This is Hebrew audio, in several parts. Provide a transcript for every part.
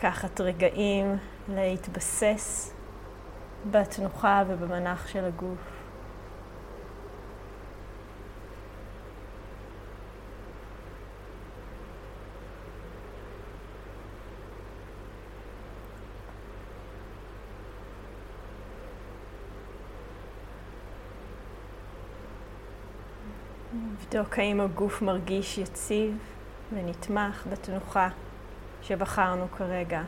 לקחת רגעים להתבסס בתנוחה ובמנח של הגוף. לבדוק האם הגוף מרגיש יציב ונתמך בתנוחה שבחרנו כרגע.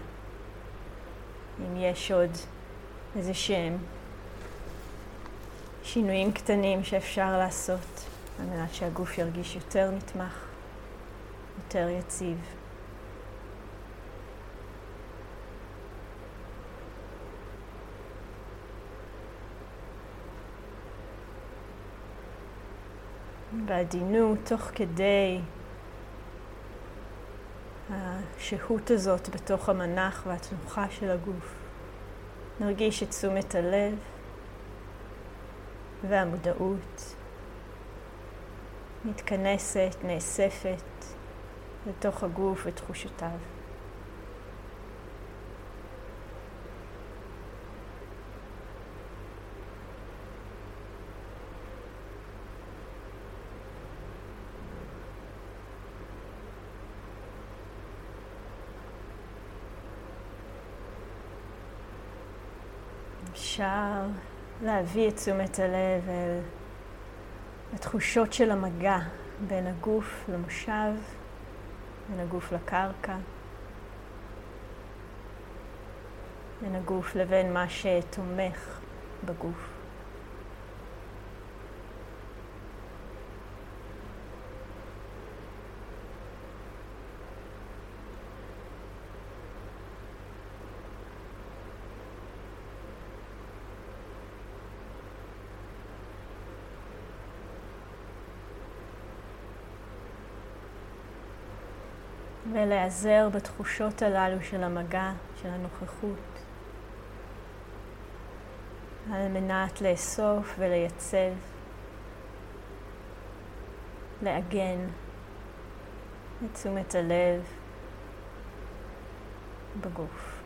אם יש עוד איזה שהם שינויים קטנים שאפשר לעשות על מנת שהגוף ירגיש יותר נתמך, יותר יציב. בעדינות, תוך כדי השהות הזאת בתוך המנח והתנוחה של הגוף. נרגיש את תשומת הלב והמודעות מתכנסת, נאספת לתוך הגוף ותחושותיו. אפשר להביא את תשומת הלב אל התחושות של המגע בין הגוף למושב, בין הגוף לקרקע, בין הגוף לבין מה שתומך בגוף. ולהיעזר בתחושות הללו של המגע, של הנוכחות, על מנת לאסוף ולייצב, לעגן את תשומת הלב בגוף.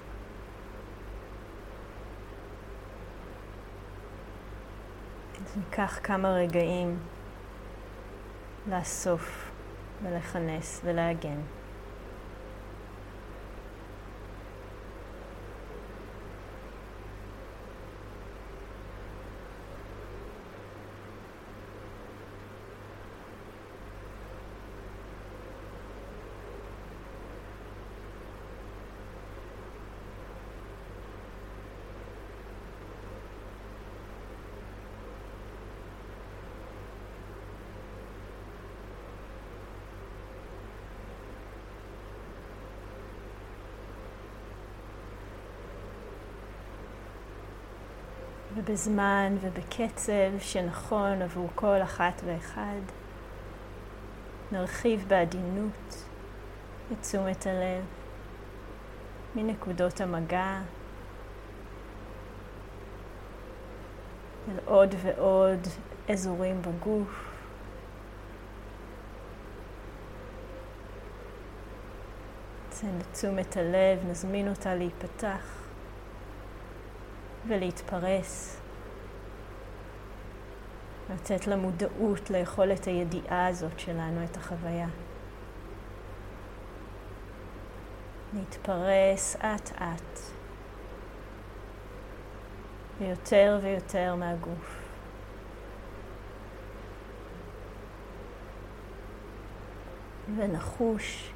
אז ניקח כמה רגעים לאסוף ולכנס ולעגן. ובזמן ובקצב שנכון עבור כל אחת ואחד. נרחיב בעדינות את תשומת הלב מנקודות המגע אל עוד ועוד אזורים בגוף. ניתן לתשומת הלב, נזמין אותה להיפתח. ולהתפרס. לתת למודעות ליכולת הידיעה הזאת שלנו את החוויה. להתפרס אט-אט ויותר ויותר מהגוף. ונחוש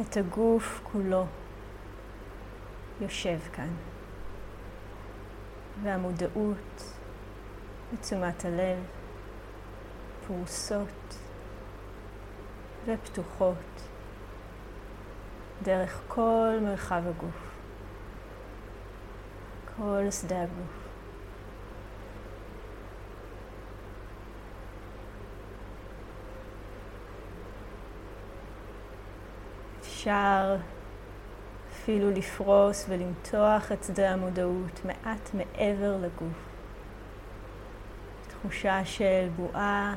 את הגוף כולו. יושב כאן. והמודעות ותשומת הלב פרוסות ופתוחות דרך כל מרחב הגוף, כל שדה הגוף. אפשר אפילו לפרוס ולמתוח את שדה המודעות מעט מעבר לגוף. תחושה של בועה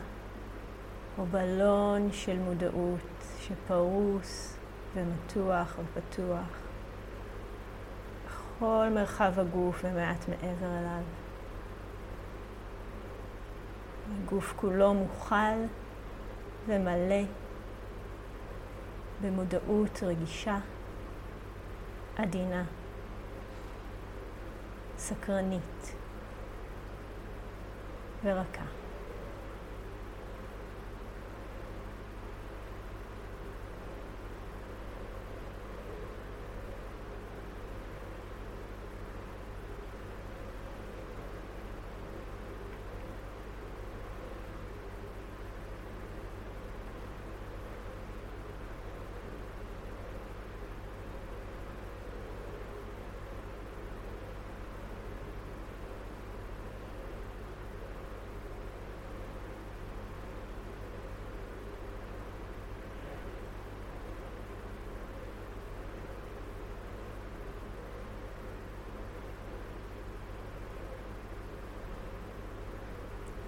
או בלון של מודעות שפרוס ומתוח ופתוח. בכל מרחב הגוף ומעט מעבר אליו. הגוף כולו מוכל ומלא במודעות רגישה, עדינה, סקרנית ורכה.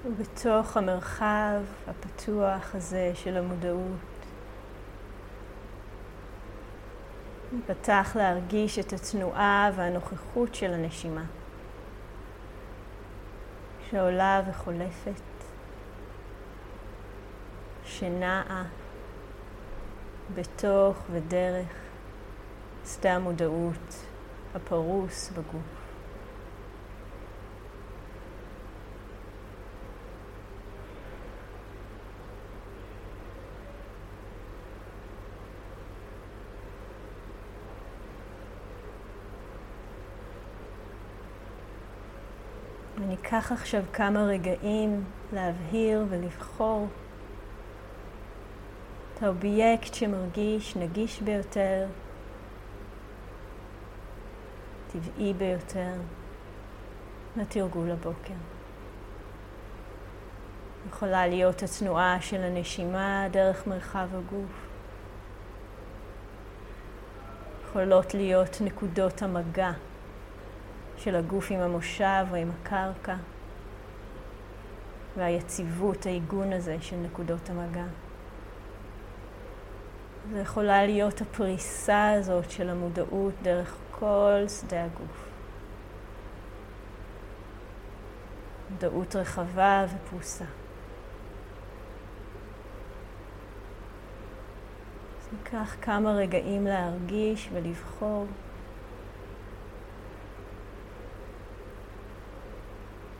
ובתוך המרחב הפתוח הזה של המודעות, פתח להרגיש את התנועה והנוכחות של הנשימה, שעולה וחולפת, שנעה בתוך ודרך שדה המודעות הפרוס בגוף. אני אקח עכשיו כמה רגעים להבהיר ולבחור את האובייקט שמרגיש נגיש ביותר, טבעי ביותר, לתרגול הבוקר. יכולה להיות התנועה של הנשימה דרך מרחב הגוף. יכולות להיות נקודות המגע של הגוף עם המושב או עם הקרקע, והיציבות, העיגון הזה של נקודות המגע. זה יכולה להיות הפריסה הזאת של המודעות דרך כל שדה הגוף. מודעות רחבה ופרוסה. אז ניקח כמה רגעים להרגיש ולבחור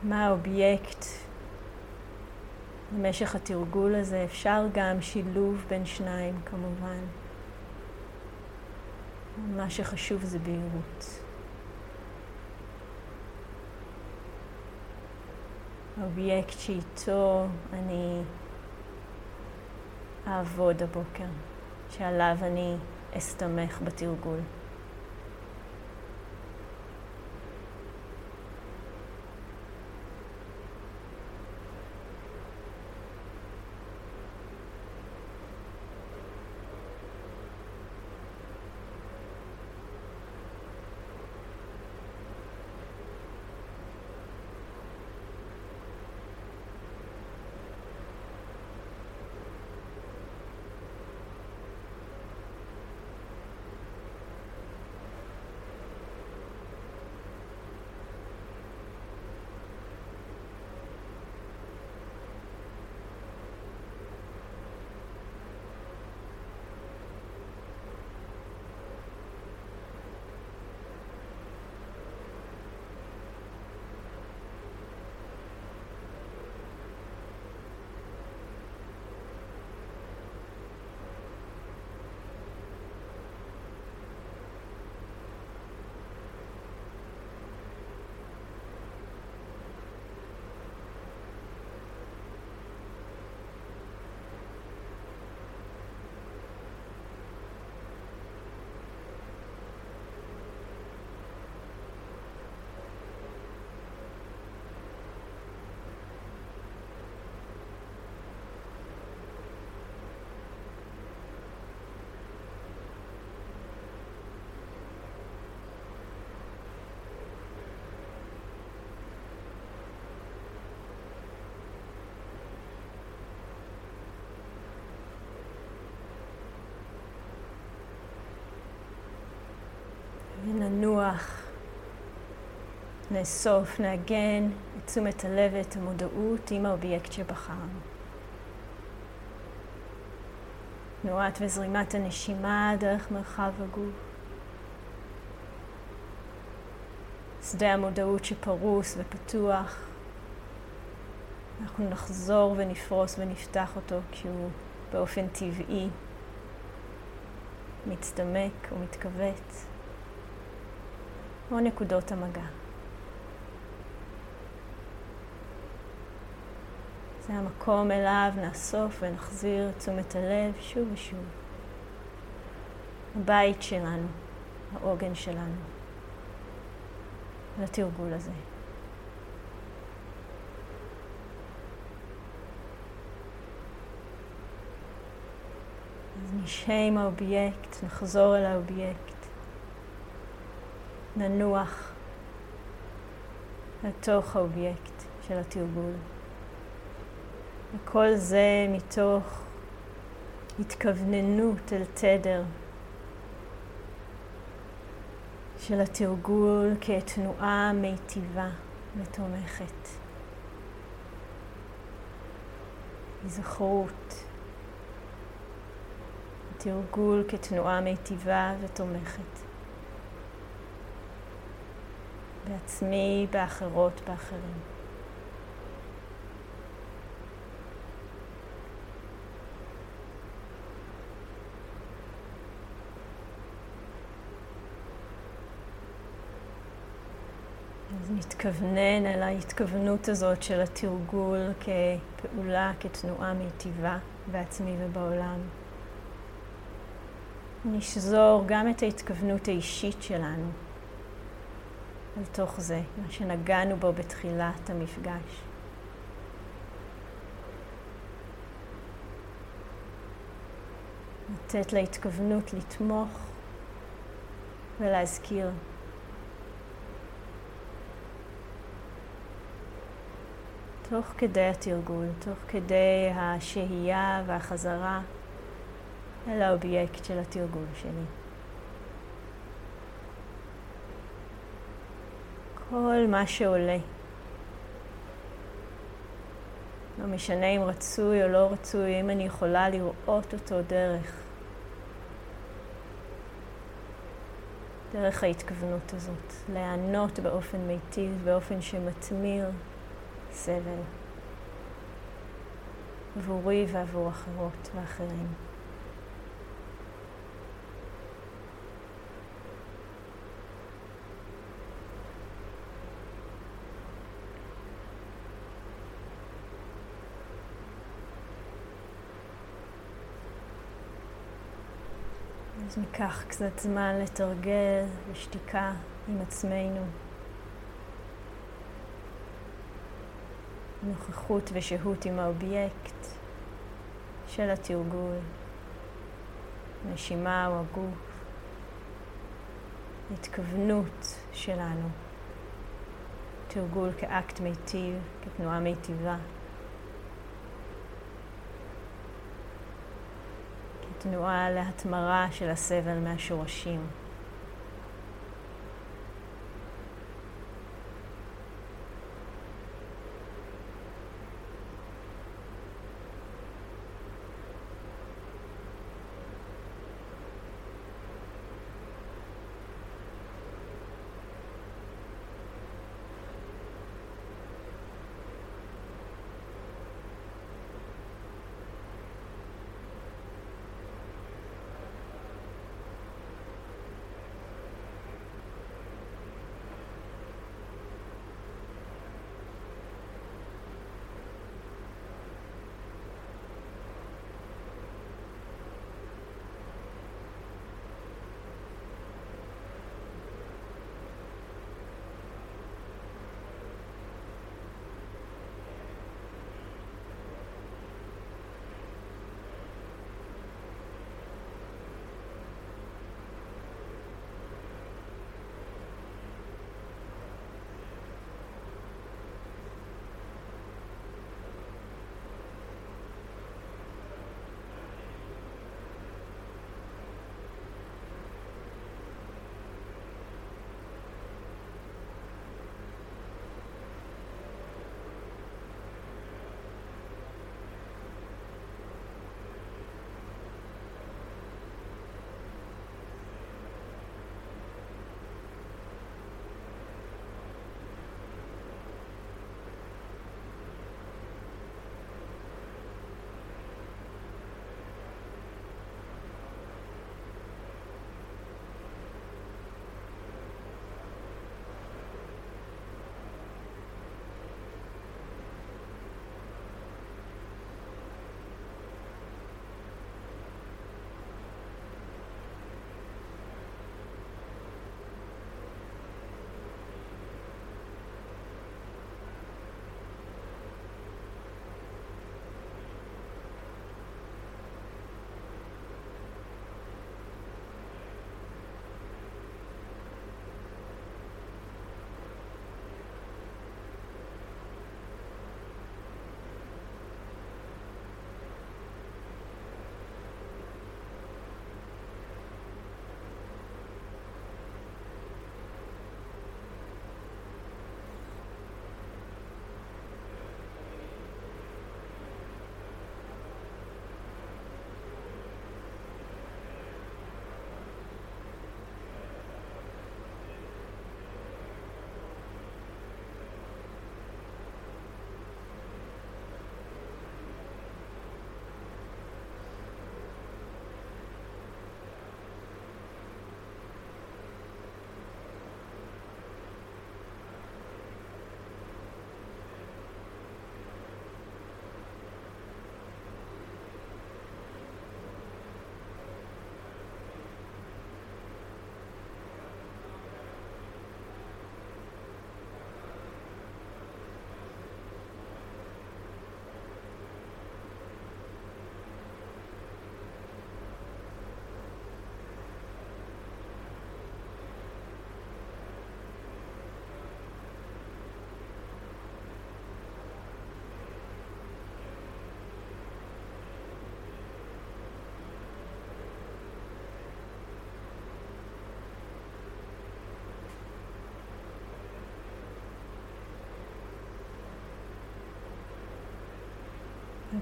מה האובייקט במשך התרגול הזה. אפשר גם שילוב בין שניים כמובן. מה שחשוב זה בהירות. האובייקט שאיתו אני אעבוד הבוקר, שעליו אני אסתמך בתרגול. וננוח, נאסוף, נעגן את תשומת הלב ואת המודעות עם האובייקט שבחרנו. תנועת וזרימת הנשימה דרך מרחב הגוף. שדה המודעות שפרוס ופתוח. אנחנו נחזור ונפרוס ונפתח אותו כי הוא באופן טבעי מצטמק ומתכווץ. או נקודות המגע. זה המקום אליו נאסוף ונחזיר תשומת הלב שוב ושוב. הבית שלנו, העוגן שלנו, לתרגול הזה. אז נשהה עם האובייקט, נחזור אל האובייקט, ננוח לתוך האובייקט של התרגול. וכל זה מתוך התכווננות אל תדר של התרגול כתנועה מיטיבה ותומכת. היזכרות, התרגול כתנועה מיטיבה ותומכת. בעצמי, באחרות, באחרים. אז נתכוונן על ההתכוונות הזאת של התרגול כפעולה, כתנועה מיטיבה בעצמי ובעולם. נשזור גם את ההתכוונות האישית שלנו אל תוך זה, מה שנגענו בו בתחילת המפגש. לתת להתכוונות לתמוך ולהזכיר תוך כדי התרגול, תוך כדי השהייה והחזרה אל האובייקט של התרגול שלי. כל מה שעולה. לא משנה אם רצוי או לא רצוי, אם אני יכולה לראות אותו דרך. דרך ההתכוונות הזאת, להיענות באופן מיטיב, באופן שמתמיר סבל עבורי ועבור אחרות ואחרים. ניקח קצת זמן לתרגל בשתיקה עם עצמנו. נוכחות ושהות עם האובייקט של התרגול, נשימה או הגוף, התכוונות שלנו, תרגול כאקט מיטיב, כתנועה מיטיבה, כתנועה להתמרה של הסבל מהשורשים.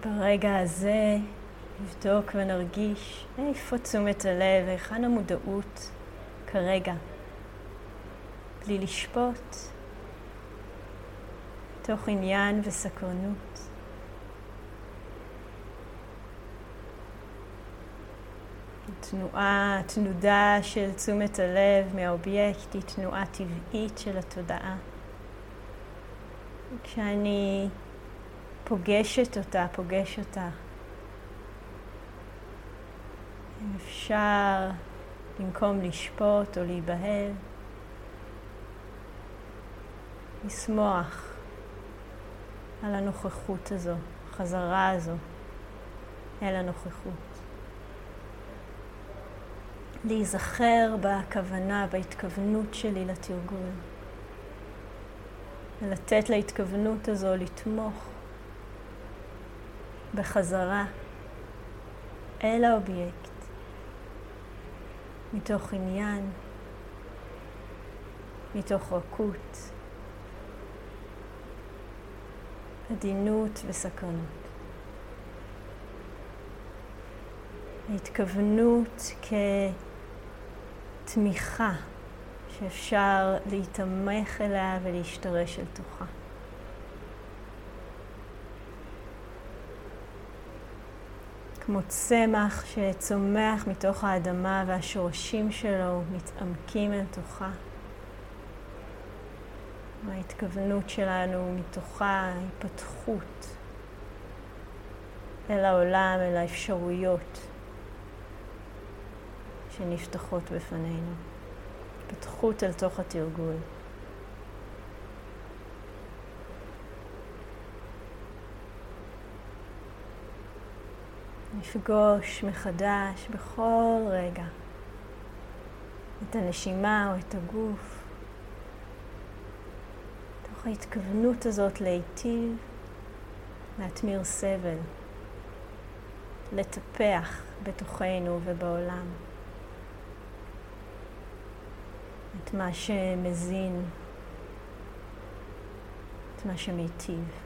ברגע הזה נבדוק ונרגיש איפה תשומת הלב, היכן המודעות כרגע, בלי לשפוט, תוך עניין וסקרנות. תנועה, תנודה של תשומת הלב מהאובייקט היא תנועה טבעית של התודעה. כשאני פוגשת אותה, פוגש אותה, אפשר במקום לשפוט או להיבהל, לשמוח על הנוכחות הזו, החזרה הזו אל הנוכחות. להיזכר בכוונה, בהתכוונות שלי לתרגול. ולתת להתכוונות הזו לתמוך בחזרה אל האובייקט, מתוך עניין, מתוך רכות, עדינות וסקרנות. ההתכוונות כ... תמיכה שאפשר להתמך אליה ולהשתרש אל תוכה. כמו צמח שצומח מתוך האדמה והשורשים שלו מתעמקים אל תוכה. ההתכוונות שלנו מתוכה היפתחות אל העולם, אל האפשרויות. שנפתחות בפנינו. התפתחות אל תוך התרגול. נפגוש מחדש בכל רגע את הנשימה או את הגוף, תוך ההתכוונות הזאת להיטיב, להתמיר סבל, לטפח בתוכנו ובעולם. את מה שמזין, את מה שמיטיב.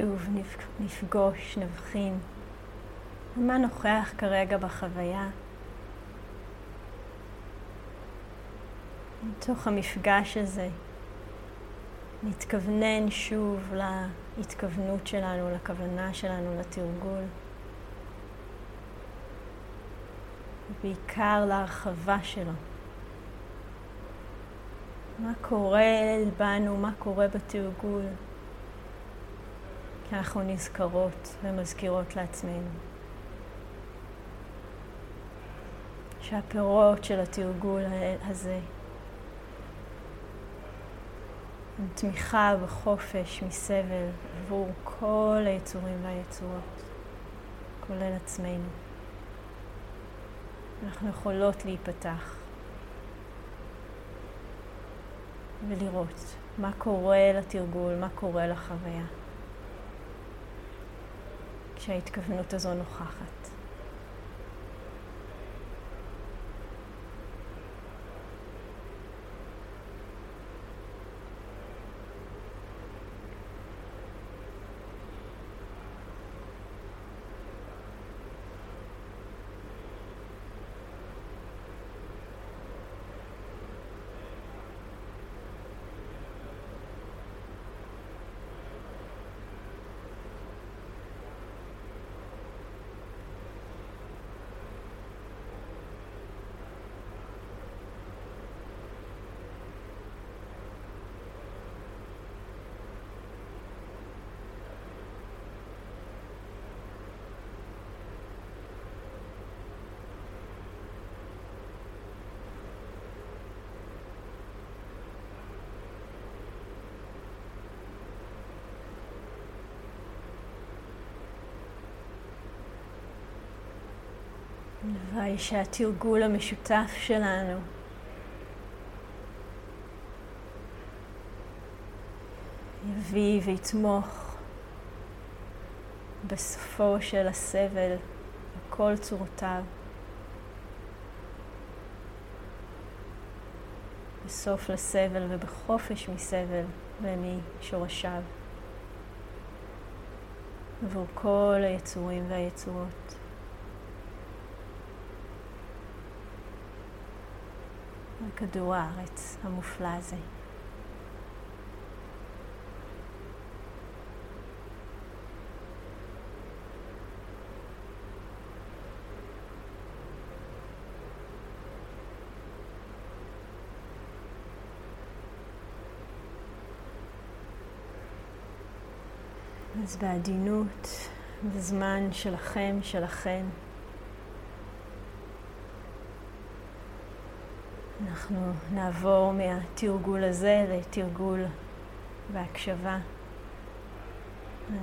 שוב נפגוש, נבחין. מה נוכח כרגע בחוויה? מתוך המפגש הזה נתכוונן שוב להתכוונות שלנו, לכוונה שלנו, לתרגול. ובעיקר להרחבה שלו. מה קורה בנו, מה קורה בתרגול, אנחנו נזכרות ומזכירות לעצמנו. שהפירות של התרגול הזה הם תמיכה בחופש מסבל עבור כל היצורים והיצורות, כולל עצמנו. אנחנו יכולות להיפתח ולראות מה קורה לתרגול, מה קורה לחוויה, כשההתכוונות הזו נוכחת. הלוואי שהתרגול המשותף שלנו יביא ויתמוך בסופו של הסבל בכל צורותיו. בסוף לסבל ובחופש מסבל ומשורשיו עבור כל היצורים והיצורות. כדור הארץ המופלא הזה. אז בעדינות, בזמן שלכם, שלכם, אנחנו נעבור מהתרגול הזה לתרגול בהקשבה.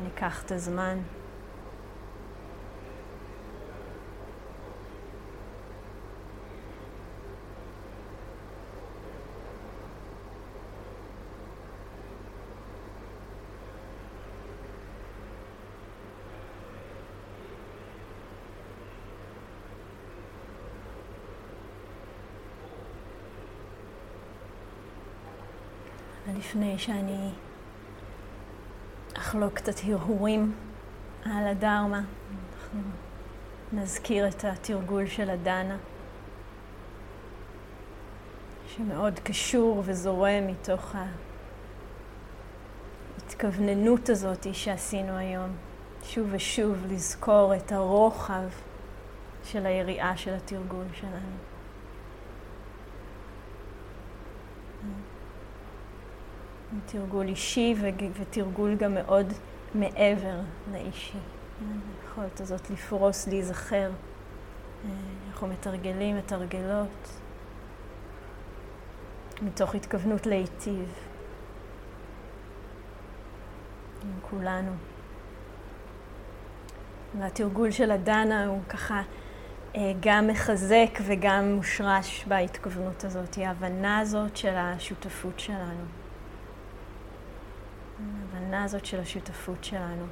ניקח את הזמן. לפני שאני אחלוק קצת הרהורים על הדרמה, אנחנו נזכיר את התרגול של הדנה, שמאוד קשור וזורם מתוך ההתכווננות הזאת שעשינו היום, שוב ושוב לזכור את הרוחב של היריעה של התרגול שלנו. תרגול אישי ותרגול גם מאוד מעבר לאישי. היכולת הזאת לפרוס, להיזכר. אנחנו מתרגלים, מתרגלות, מתוך התכוונות להיטיב עם כולנו. והתרגול של הדנה הוא ככה אה, גם מחזק וגם מושרש בהתכוונות הזאת, ההבנה הזאת של השותפות שלנו. ההבנה הזאת של השותפות שלנו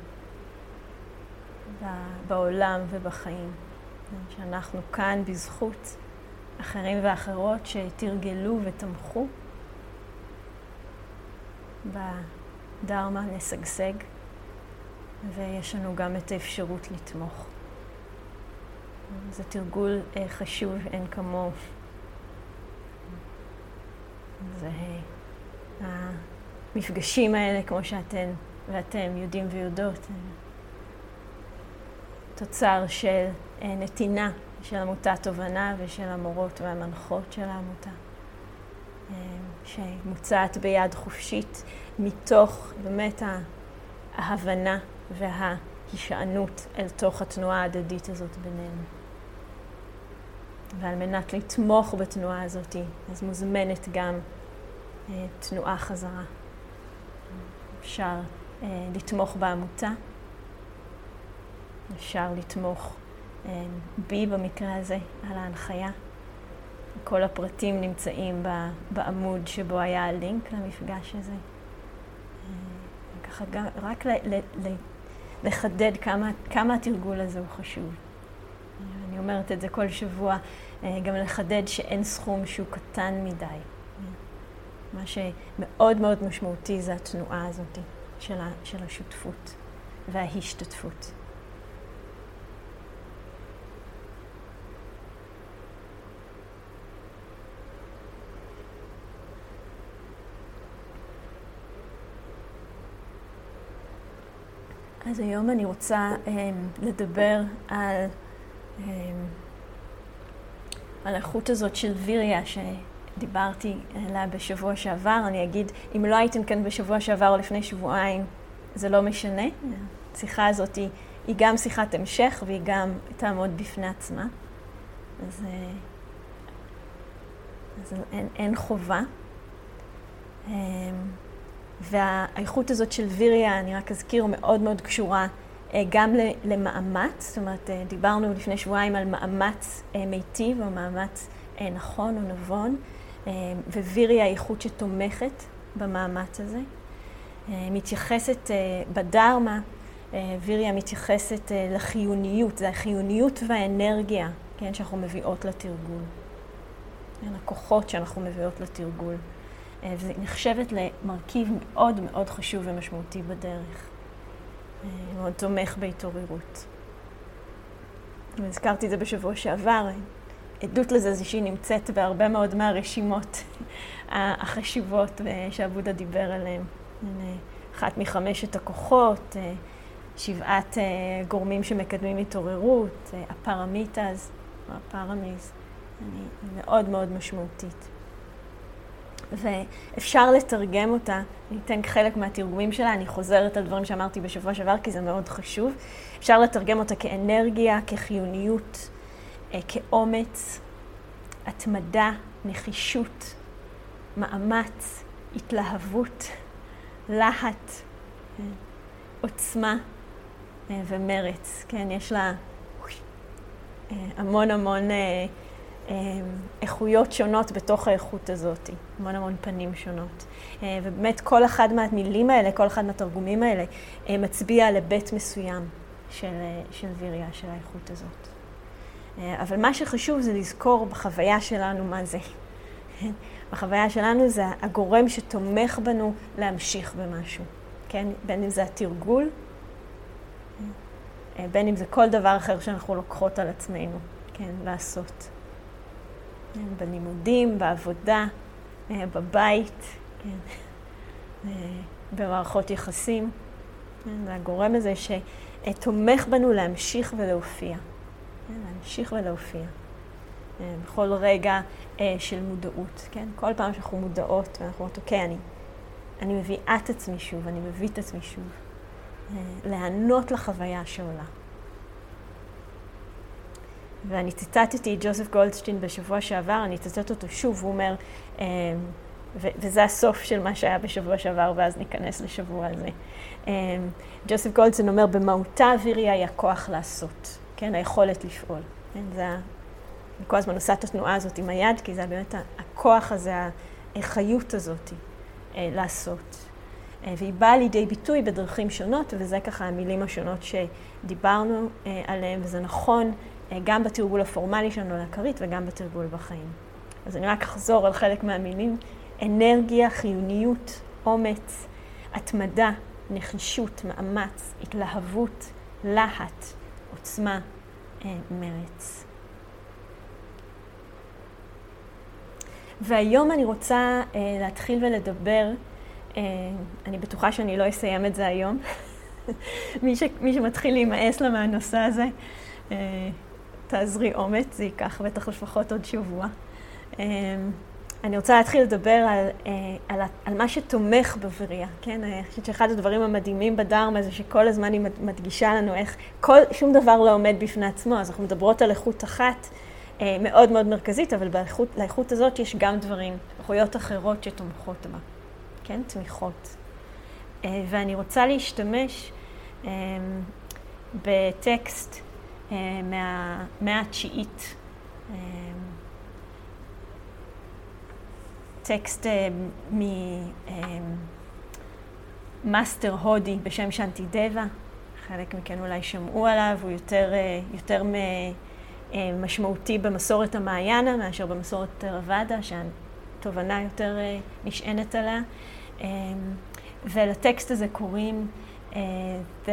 בעולם ובחיים. שאנחנו כאן בזכות אחרים ואחרות שתרגלו ותמכו בדרמה לשגשג ויש לנו גם את האפשרות לתמוך. זה תרגול אה, חשוב, אין כמוהו. זה המפגשים האלה, כמו שאתן ואתם יודעים ויודעות, תוצר של נתינה של עמותת תובנה ושל המורות והמנחות של העמותה, שמוצעת ביד חופשית מתוך באמת ההבנה וההישענות אל תוך התנועה ההדדית הזאת בינינו. ועל מנת לתמוך בתנועה הזאת, אז מוזמנת גם אה, תנועה חזרה. אפשר אה, לתמוך בעמותה, אפשר לתמוך אה, בי במקרה הזה, על ההנחיה. כל הפרטים נמצאים בעמוד שבו היה הלינק למפגש הזה. אה, ככה גם, רק ל, ל, ל, לחדד כמה, כמה התרגול הזה הוא חשוב. אני אומרת את זה כל שבוע, אה, גם לחדד שאין סכום שהוא קטן מדי. מה שמאוד מאוד משמעותי זה התנועה הזאת של, של השותפות וההשתתפות. אז היום אני רוצה um, לדבר על, um, על האיכות הזאת של ויריה שדיברתי עליה בשבוע שעבר. אני אגיד, אם לא הייתם כאן בשבוע שעבר או לפני שבועיים, זה לא משנה. השיחה הזאת היא, היא גם שיחת המשך והיא גם תעמוד בפני עצמה. אז, uh, אז אין, אין חובה. Um, והאיכות הזאת של ויריה, אני רק אזכיר, מאוד מאוד קשורה אה, גם למאמץ, זאת אומרת, אה, דיברנו לפני שבועיים על מאמץ אה, מיטיב או מאמץ נכון או נבון, וויריה היא איכות שתומכת במאמץ הזה. מתייחסת בדרמה, ויריה מתייחסת לחיוניות, זה החיוניות והאנרגיה, כן, שאנחנו מביאות לתרגול. כן, הכוחות שאנחנו מביאות לתרגול. אה, וזה נחשבת למרכיב מאוד מאוד חשוב ומשמעותי בדרך. אה, מאוד תומך בהתעוררות. הזכרתי את זה בשבוע שעבר, עדות לזה זה שהיא נמצאת בהרבה מאוד מהרשימות החשובות אה, שעבודה דיבר עליהן. אחת מחמשת הכוחות, שבעת גורמים שמקדמים התעוררות, הפרמיטז, הפרמיז, מאוד מאוד משמעותית. ואפשר לתרגם אותה, אני אתן חלק מהתרגומים שלה, אני חוזרת על דברים שאמרתי בשבוע שעבר כי זה מאוד חשוב. אפשר לתרגם אותה כאנרגיה, כחיוניות, אה, כאומץ, התמדה, נחישות, מאמץ, התלהבות, להט, אה, עוצמה אה, ומרץ. כן, יש לה המון המון איכויות שונות בתוך האיכות הזאת, המון המון פנים שונות. אה, ובאמת כל אחד מהמילים האלה, כל אחד מהתרגומים האלה, אה, מצביע על מסוים של, אה, של ויריה, של האיכות הזאת. אבל מה שחשוב זה לזכור בחוויה שלנו מה זה. בחוויה שלנו זה הגורם שתומך בנו להמשיך במשהו, כן? בין אם זה התרגול, בין אם זה כל דבר אחר שאנחנו לוקחות על עצמנו, כן? לעשות. כן, בלימודים, בעבודה, אה, בבית, כן, אה, במערכות יחסים. זה הגורם הזה שתומך בנו להמשיך ולהופיע. להמשיך ולהופיע. בכל רגע אה, של מודעות, כן? כל פעם שאנחנו מודעות ואנחנו אומרות, אוקיי, אני, אני מביאה את עצמי שוב, אני מביא את עצמי שוב. להיענות לחוויה שעולה. ואני ציטטתי את ג'וזף גולדשטיין בשבוע שעבר, אני אצטט אותו שוב, הוא אומר, וזה הסוף של מה שהיה בשבוע שעבר, ואז ניכנס לשבוע הזה. אמ, ג'וזף גולדשטיין אומר, במהותה אוויריה היא הכוח לעשות, כן, היכולת לפעול. כן, זה, אני כל הזמן עושה את התנועה הזאת עם היד, כי זה באמת הכוח הזה, החיות הזאת אה, לעשות. אה, והיא באה לידי ביטוי בדרכים שונות, וזה ככה המילים השונות שדיברנו אה, עליהן, וזה נכון גם בתרגול הפורמלי שלנו לכרית וגם בתרגול בחיים. אז אני רק אחזור על חלק מהמילים. אנרגיה, חיוניות, אומץ, התמדה, נחישות, מאמץ, התלהבות, להט, עוצמה, מרץ. והיום אני רוצה אה, להתחיל ולדבר, אה, אני בטוחה שאני לא אסיים את זה היום. מי, ש, מי שמתחיל להימאס לה מהנושא הזה, אה, תעזרי אומץ, זה ייקח בטח לפחות עוד שבוע. אה, אני רוצה להתחיל לדבר על, אה, על, על מה שתומך בבריאה, כן? אני חושבת שאחד הדברים המדהימים בדרמה זה שכל הזמן היא מדגישה לנו איך כל, שום דבר לא עומד בפני עצמו, אז אנחנו מדברות על איכות אחת אה, מאוד מאוד מרכזית, אבל באיכות, לאיכות הזאת יש גם דברים, איכויות אחרות שתומכות בה, כן? תמיכות. אה, ואני רוצה להשתמש בטקסט מהמאה התשיעית. טקסט אה, ממאסטר הודי בשם שנטי דבה. חלק מכן אולי שמעו עליו, הוא יותר, אה, יותר אה, משמעותי במסורת המעיינה מאשר במסורת תרוואדה, שהתובנה יותר נשענת עליה. ולטקסט הזה קוראים uh, The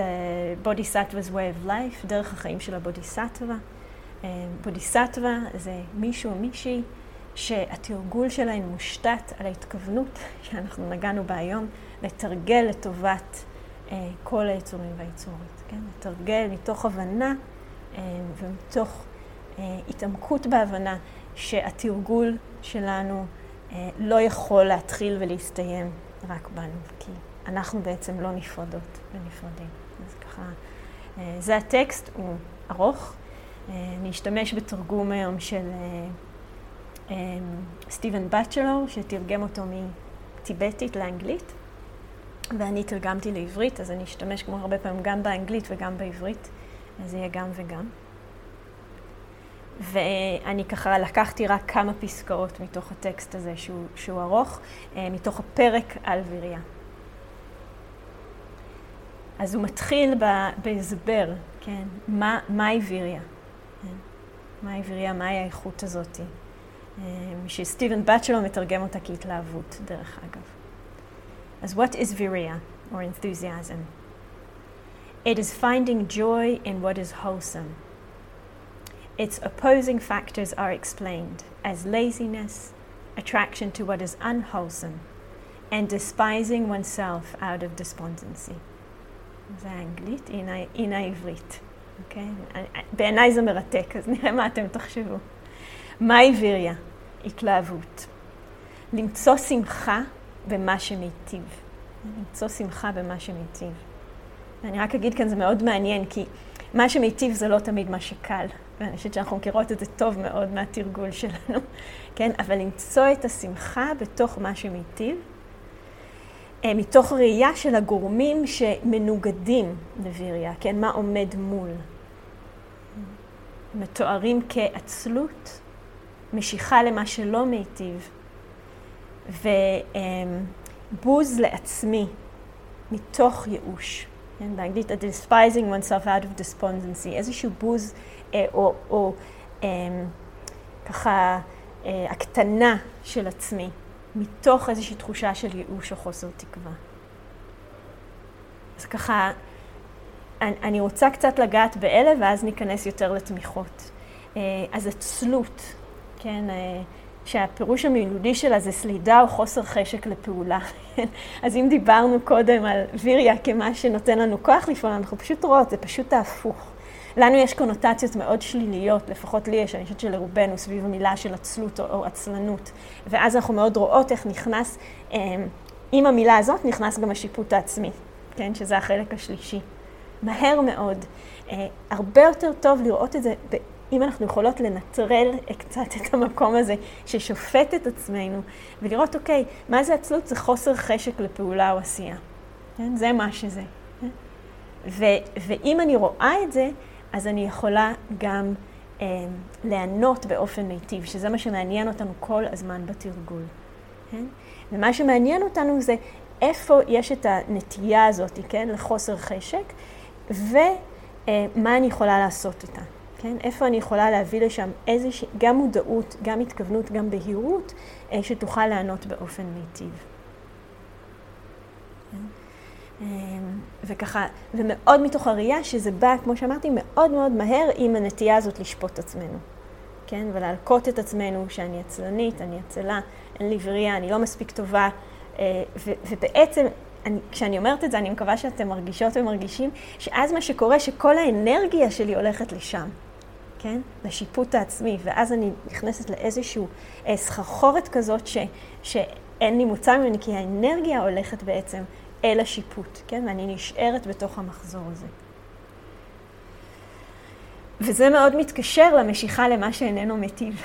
Bodhisattva's Way of Life, דרך החיים של הבודיסטווה. בודיסטווה זה מישהו או מישהי שהתרגול שלהן מושתת על ההתכוונות שאנחנו נגענו בה היום, לתרגל לטובת אה, כל היצורים והיצורת, כן? לתרגל מתוך הבנה אה, ומתוך אה, התעמקות בהבנה שהתרגול שלנו אה, לא יכול להתחיל ולהסתיים רק בנו, כי אנחנו בעצם לא נפרדות ונפרדים. אז ככה, אה, זה הטקסט, הוא ארוך. אה, אני אשתמש בתרגום היום של... אה, סטיבן בצ'לור, שתרגם אותו מטיבטית לאנגלית, ואני תרגמתי לעברית, אז אני אשתמש כמו הרבה פעמים גם באנגלית וגם בעברית, אז זה יהיה גם וגם. ואני ככה לקחתי רק כמה פסקאות מתוך הטקסט הזה שהוא, שהוא ארוך, אה, מתוך הפרק על ויריה. אז הוא מתחיל בהסבר, כן, מה, מהי ויריה? כן? מהי ויריה? מהי האיכות הזאתי? שסטיבן בצ'לו מתרגם אותה כהתלהבות, דרך אגב. אז what is viria, or enthusiasm? It is finding joy in what is wholesome. Its opposing factors are explained as laziness, attraction to what is unwholesome, and despising oneself out of despondency. זה האנגלית, הנה העברית, אוקיי? בעיניי זה מרתק, אז נראה מה אתם תחשבו. מהי ויריה? התלהבות. למצוא שמחה במה שמיטיב. למצוא שמחה במה שמיטיב. ואני רק אגיד כאן, זה מאוד מעניין, כי מה שמיטיב זה לא תמיד מה שקל. ואני חושבת שאנחנו מכירות את זה טוב מאוד מהתרגול שלנו, כן? אבל למצוא את השמחה בתוך מה שמיטיב, אה, מתוך ראייה של הגורמים שמנוגדים לוויריה, כן? מה עומד מול. מתוארים כעצלות, משיכה למה שלא מיטיב, ובוז לעצמי מתוך ייאוש. כן, באנגלית, a despising oneself out of despondency, איזשהו בוז אה, או, או אה, ככה אה, הקטנה של עצמי, מתוך איזושהי תחושה של ייאוש או חוסר תקווה. אז ככה, אני, רוצה קצת לגעת באלה ואז ניכנס יותר לתמיכות. אה, אז עצלות, כן, אה, שהפירוש המילולי שלה זה סלידה או חוסר חשק לפעולה. אז אם דיברנו קודם על ויריה כמה שנותן לנו כוח לפעול, אנחנו פשוט רואות, זה פשוט ההפוך. לנו יש קונוטציות מאוד שליליות, לפחות לי יש, אני חושבת שלרובנו, סביב המילה של עצלות או, או עצלנות. ואז אנחנו מאוד רואות איך נכנס, אה, עם המילה הזאת נכנס גם השיפוט העצמי, כן, שזה החלק השלישי. מהר מאוד. אה, הרבה יותר טוב לראות את זה אם אנחנו יכולות לנטרל קצת את המקום הזה ששופט את עצמנו, ולראות, אוקיי, מה זה עצלות? זה חוסר חשק לפעולה או עשייה. כן? זה מה שזה. כן? ו- ואם אני רואה את זה, אז אני יכולה גם אה, ליהנות באופן מיטיב, שזה מה שמעניין אותנו כל הזמן בתרגול. כן? ומה שמעניין אותנו זה איפה יש את הנטייה הזאת, כן, לחוסר חשק, ומה אה, אני יכולה לעשות איתה. כן? איפה אני יכולה להביא לשם איזושהי, גם מודעות, גם התכוונות, גם בהירות, אה, שתוכל לענות באופן מיטיב. כן? וככה, ומאוד מתוך הראייה שזה בא, כמו שאמרתי, מאוד מאוד מהר עם הנטייה הזאת לשפוט עצמנו. כן? ולהלקוט את עצמנו שאני עצלנית, אני עצלה, אין לי בריאה, אני לא מספיק טובה. ו- ובעצם, אני, כשאני אומרת את זה, אני מקווה שאתם מרגישות ומרגישים שאז מה שקורה, שכל האנרגיה שלי הולכת לשם. כן? לשיפוט העצמי, ואז אני נכנסת לאיזושהי אה, סחרחורת כזאת ש, שאין לי מוצא ממני, כי האנרגיה הולכת בעצם אל השיפוט, כן? ואני נשארת בתוך המחזור הזה. וזה מאוד מתקשר למשיכה למה שאיננו מיטיב.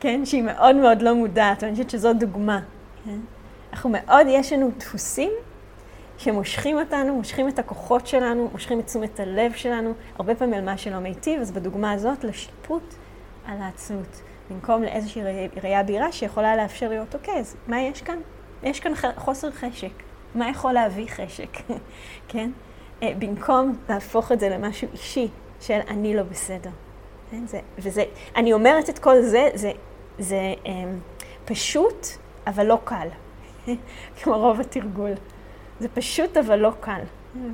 כן? שהיא מאוד מאוד לא מודעת, ואני חושבת שזו דוגמה. כן? אנחנו מאוד, יש לנו דפוסים שמושכים אותנו, מושכים את הכוחות שלנו, מושכים את תשומת הלב שלנו, הרבה פעמים על מה שלא מיטיב, אז בדוגמה הזאת, לשיפוט על העצמות, במקום לאיזושהי ראייה בהירה שיכולה לאפשר להיות, אוקיי, אז מה יש כאן? יש כאן חוסר חשק. מה יכול להביא חשק, כן? אה, במקום להפוך את זה למשהו אישי של אני לא בסדר. כן? זה, וזה, אני אומרת את כל זה, זה, זה um, פשוט, אבל לא קל, כמו רוב התרגול. זה פשוט אבל לא קל.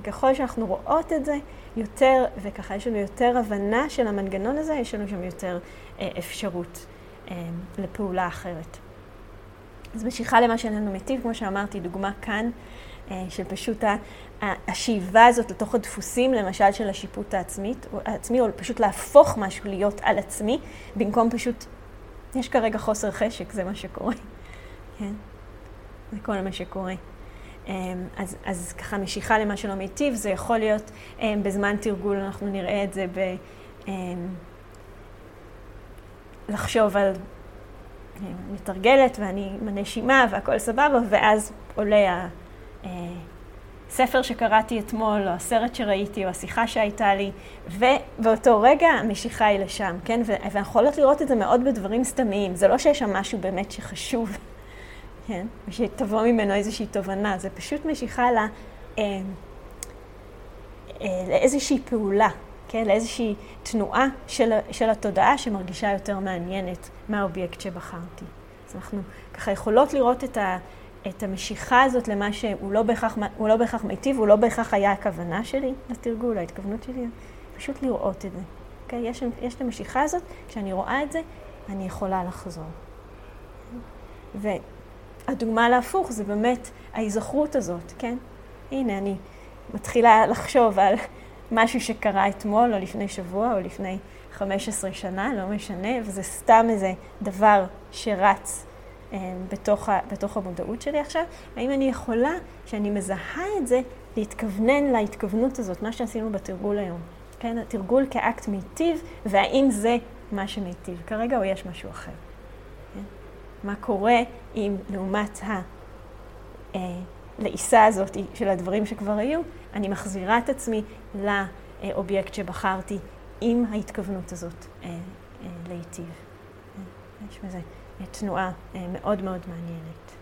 ככל שאנחנו רואות את זה יותר, וככה יש לנו יותר הבנה של המנגנון הזה, יש לנו שם יותר אה, אפשרות אה, לפעולה אחרת. אז משיכה למה שאיננו מיטיב, כמו שאמרתי, דוגמה כאן, אה, של פשוט השאיבה הזאת לתוך הדפוסים, למשל של השיפוט העצמית, העצמי, או פשוט להפוך משהו להיות על עצמי, במקום פשוט, יש כרגע חוסר חשק, זה מה שקורה. כן? זה כל מה שקורה. אמ, אז, אז ככה משיכה למה שלא מיטיב, זה יכול להיות אמ, בזמן תרגול, אנחנו נראה את זה ב... אמ, לחשוב על, מתרגלת ואני עם הנשימה והכל סבבה, ואז עולה הספר שקראתי אתמול, או הסרט שראיתי, או השיחה שהייתה לי, ובאותו רגע המשיכה היא לשם, כן? ואנחנו יכולות לראות את זה מאוד בדברים סתמיים, זה לא שיש שם משהו באמת שחשוב. כן? ושתבוא ממנו איזושהי תובנה, זה פשוט משיכה לה, אה, אה, לאיזושהי פעולה, כן? לאיזושהי תנועה של, של התודעה שמרגישה יותר מעניינת מהאובייקט שבחרתי. אז אנחנו ככה יכולות לראות את, ה, את המשיכה הזאת למה שהוא לא בהכרח, לא בהכרח מיטיב, הוא לא בהכרח היה הכוונה שלי לתרגול, ההתכוונות שלי, פשוט לראות את זה. אוקיי? יש, יש את המשיכה הזאת, כשאני רואה את זה, אני יכולה לחזור. ו... הדוגמה להפוך זה באמת ההיזכרות הזאת, כן? הנה, אני מתחילה לחשוב על משהו שקרה אתמול, או לפני שבוע, או לפני 15 שנה, לא משנה, וזה סתם איזה דבר שרץ אה, בתוך, ה, בתוך המודעות שלי עכשיו. האם אני יכולה, כשאני מזהה את זה, להתכוונן להתכוונות הזאת, מה שעשינו בתרגול היום. כן? התרגול כאקט מיטיב, והאם זה מה שמיטיב כרגע, או יש משהו אחר. מה קורה אם לעומת הלעיסה הזאת של הדברים שכבר היו, אני מחזירה את עצמי לאובייקט שבחרתי עם ההתכוונות הזאת אה, אה, להיטיב. יש בזה תנועה אה, מאוד מאוד מעניינת.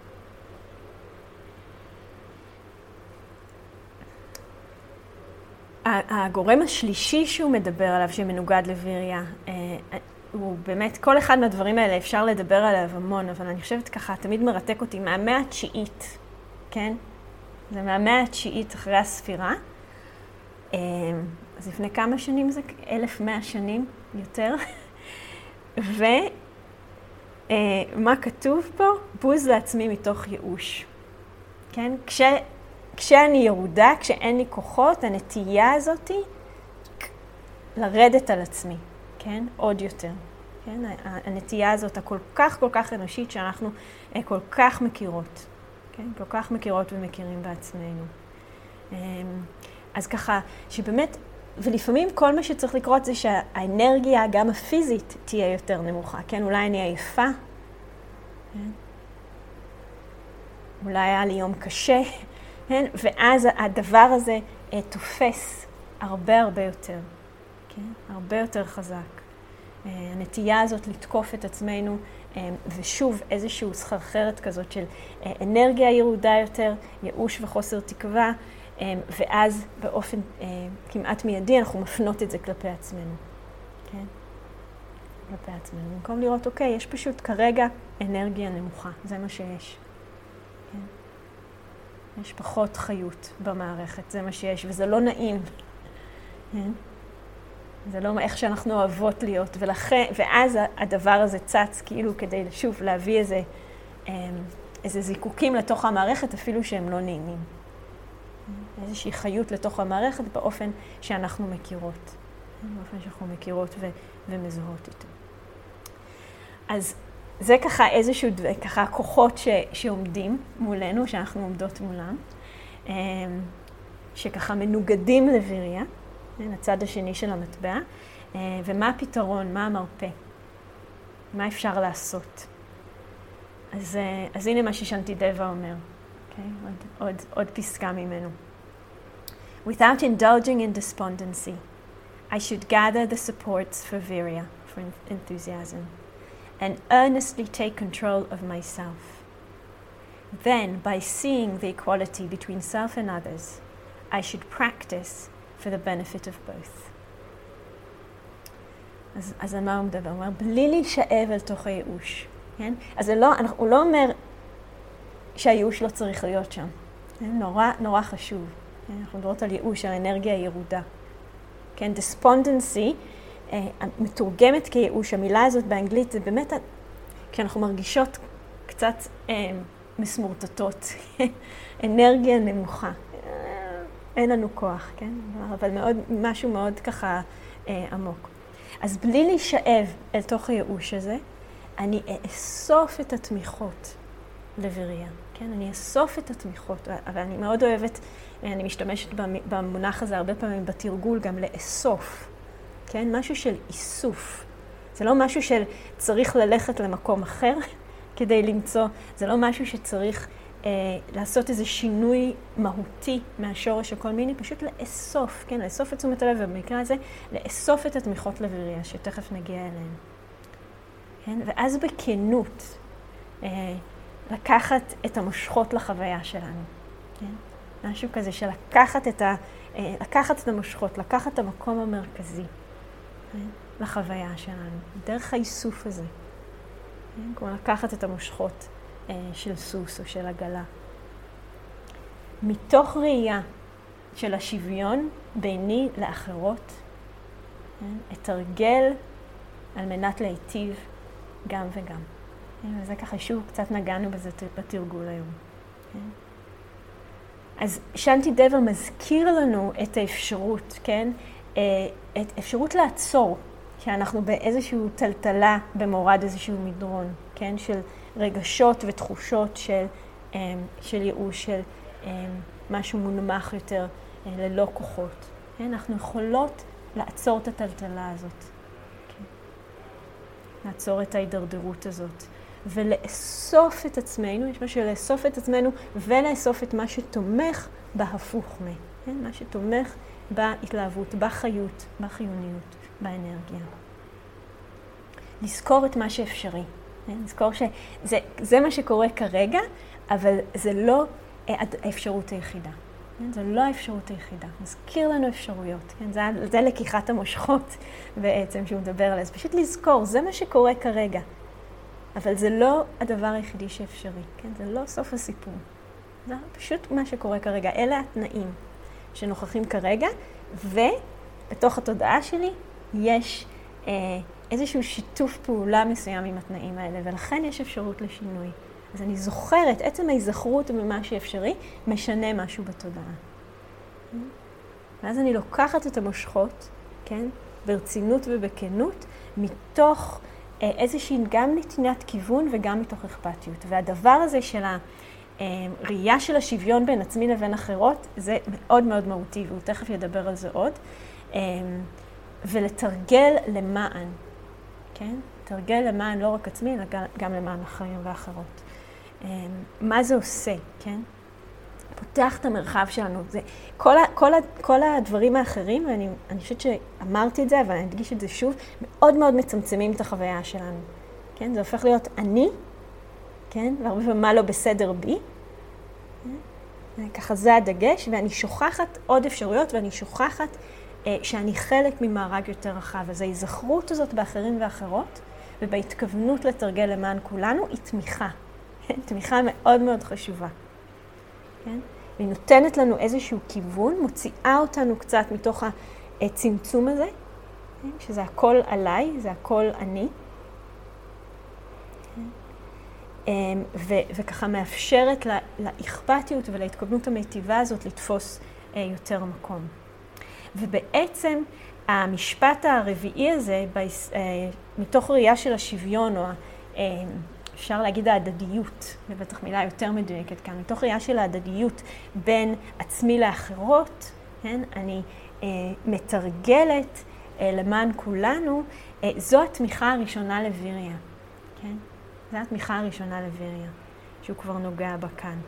הגורם השלישי שהוא מדבר עליו, שמנוגד לוויריה, הוא באמת, כל אחד מהדברים האלה אפשר לדבר עליו המון, אבל אני חושבת ככה, תמיד מרתק אותי, מהמאה התשיעית, כן? זה מהמאה התשיעית אחרי הספירה. אמ, אז לפני כמה שנים זה? 1,100 שנים יותר. ומה אה, כתוב פה? בוז לעצמי מתוך ייאוש. כן? כש, כשאני ירודה, כשאין לי כוחות, הנטייה הזאתי לרדת על עצמי. כן? עוד יותר. כן? הנטייה הזאת הכל כך כל כך אנושית שאנחנו אה, כל כך מכירות. כן? כל כך מכירות ומכירים בעצמנו. אמ, אז ככה, שבאמת, ולפעמים כל מה שצריך לקרות זה שהאנרגיה, גם הפיזית, תהיה יותר נמוכה. כן? אולי אני עייפה. כן? אולי היה לי יום קשה, כן? ואז הדבר הזה אה, תופס הרבה הרבה יותר. כן? הרבה יותר חזק. אה, הנטייה הזאת לתקוף את עצמנו, אה, ושוב איזושהי סחרחרת כזאת של אה, אנרגיה ירודה יותר, ייאוש וחוסר תקווה, ואז באופן כמעט מיידי אנחנו מפנות את זה כלפי עצמנו. כן? כלפי עצמנו. במקום לראות, אוקיי, יש פשוט כרגע אנרגיה נמוכה, זה מה שיש. כן? יש פחות חיות במערכת, זה מה שיש, וזה לא נעים. כן? זה לא איך שאנחנו אוהבות להיות, ולכן, ואז הדבר הזה צץ כאילו כדי, שוב, להביא איזה, אמ, איזה זיקוקים לתוך המערכת, אפילו שהם לא נעימים. איזושהי חיות לתוך המערכת באופן שאנחנו מכירות. באופן שאנחנו מכירות ו- ומזוהות איתו. אז זה ככה איזשהו, ככה כוחות ש- שעומדים מולנו, שאנחנו עומדות מולם, אמ, שככה מנוגדים לביריה. כן, הצד השני של המטבע, אה, ומה הפתרון, מה המרפא, מה אפשר לעשות. אז, אה, אז הנה מה ששנתי דבה אומר, okay? אוקיי? עוד, עוד, עוד פסקה ממנו. Without indulging in despondency, I should gather the supports for viria, for enthusiasm, and earnestly take control of myself. Then, by seeing the equality between self and others, I should practice for the benefit of both. אז, אז על מה הוא מדבר? הוא אומר, בלי להישאב אל תוך הייאוש, כן? אז לא, הוא לא אומר שהייאוש לא צריך להיות שם. כן? נורא, נורא חשוב. כן? אנחנו מדברות על ייאוש, על אנרגיה ירודה. כן, despondency, אה, מתורגמת כייאוש. המילה הזאת באנגלית זה באמת, כשאנחנו מרגישות קצת אה, מסמורטטות, אנרגיה נמוכה. אין לנו כוח, כן? אבל מאוד, משהו מאוד ככה אה, עמוק. אז בלי להישאב אל תוך הייאוש הזה, אני אאסוף את התמיכות לבריה, כן? אני אאסוף את התמיכות, אבל אני מאוד אוהבת, אה, אני משתמשת במונח הזה הרבה פעמים בתרגול, גם לאסוף, כן? משהו של איסוף. זה לא משהו של צריך ללכת למקום אחר כדי למצוא, זה לא משהו שצריך לעשות איזה שינוי מהותי מהשורש הכל מיני, פשוט לאסוף, כן, לאסוף את תשומת הלב, ובמקרה הזה, לאסוף את התמיכות לביריה, שתכף נגיע אליהן. כן, ואז בכנות, אה, לקחת את המושכות לחוויה שלנו, כן? משהו כזה של לקחת את, ה, אה, לקחת את המושכות, לקחת את המקום המרכזי כן? לחוויה שלנו, דרך האיסוף הזה. כן? כלומר, לקחת את המושכות. אה, של סוס או של עגלה. מתוך ראייה של השוויון ביני לאחרות, כן, אתרגל על מנת להיטיב גם וגם. כן, וזה ככה, שוב, קצת נגענו בזה בתרגול היום. כן. אז שנטי דבר מזכיר לנו את האפשרות, כן? אה, את אפשרות לעצור, שאנחנו באיזושהי טלטלה במורד איזשהו מדרון, כן? של רגשות ותחושות של, אמ, של ייאוש, של אמ, משהו מונמך יותר, אה, ללא כוחות. כן? אנחנו יכולות לעצור את הטלטלה הזאת. כן? לעצור את ההידרדרות הזאת. ולאסוף את עצמנו, יש משהו לאסוף את עצמנו ולאסוף את מה שתומך בהפוך מ, כן? מה שתומך בהתלהבות, בחיות, בחיוניות, באנרגיה. לזכור את מה שאפשרי. נזכור שזה מה שקורה כרגע, אבל זה לא אה, האפשרות היחידה. כן? זו לא האפשרות היחידה. מזכיר לנו אפשרויות. כן? זה, זה לקיחת המושכות בעצם שהוא מדבר עליה. אז פשוט לזכור, זה מה שקורה כרגע. אבל זה לא הדבר היחידי שאפשרי. כן? זה לא סוף הסיפור. זה פשוט מה שקורה כרגע. אלה התנאים שנוכחים כרגע, ובתוך התודעה שלי יש... אה, איזשהו שיתוף פעולה מסוים עם התנאים האלה, ולכן יש אפשרות לשינוי. אז אני זוכרת, עצם ההיזכרות ממה שאפשרי, משנה משהו בתודעה. ואז אני לוקחת את המושכות, כן, ברצינות ובכנות, מתוך אה, איזושהי גם נתינת כיוון וגם מתוך אכפתיות. והדבר הזה של הראייה אה, של השוויון בין עצמי לבין אחרות, זה מאוד מאוד מהותי, והוא תכף ידבר על זה עוד. אה, ולתרגל למען, כן? תרגל למען לא רק עצמי, אלא גם למען אחרים ואחרות. אמ, מה זה עושה, כן? פותח את המרחב שלנו. זה, כל, ה, כל, ה, כל הדברים האחרים, ואני חושבת שאמרתי את זה, אבל אני אדגיש את זה שוב, מאוד מאוד מצמצמים את החוויה שלנו. כן? זה הופך להיות אני, כן? והרבה פעמים מה לא בסדר בי. כן? ככה זה הדגש, ואני שוכחת עוד אפשרויות, ואני שוכחת שאני חלק ממארג יותר רחב. אז ההיזכרות הזאת באחרים ואחרות, ובהתכוונות לתרגל למען כולנו, היא תמיכה. כן? תמיכה מאוד מאוד חשובה. כן? והיא נותנת לנו איזשהו כיוון, מוציאה אותנו קצת מתוך הצמצום הזה, כן? שזה הכל עליי, זה הכל אני. אמ, ו- וככה מאפשרת לאכפתיות ולהתכוונות המיטיבה הזאת לתפוס אה, יותר מקום. ובעצם המשפט הרביעי הזה, אה, מתוך ראייה של השוויון, או אה, אפשר להגיד ההדדיות, זו בטח מילה יותר מדויקת כאן, מתוך ראייה של ההדדיות בין עצמי לאחרות, כן? אני מתרגלת למען כולנו, זו התמיכה הראשונה לוויריה, כן? זו התמיכה הראשונה לוויריה, שהוא כבר נוגע בה כאן.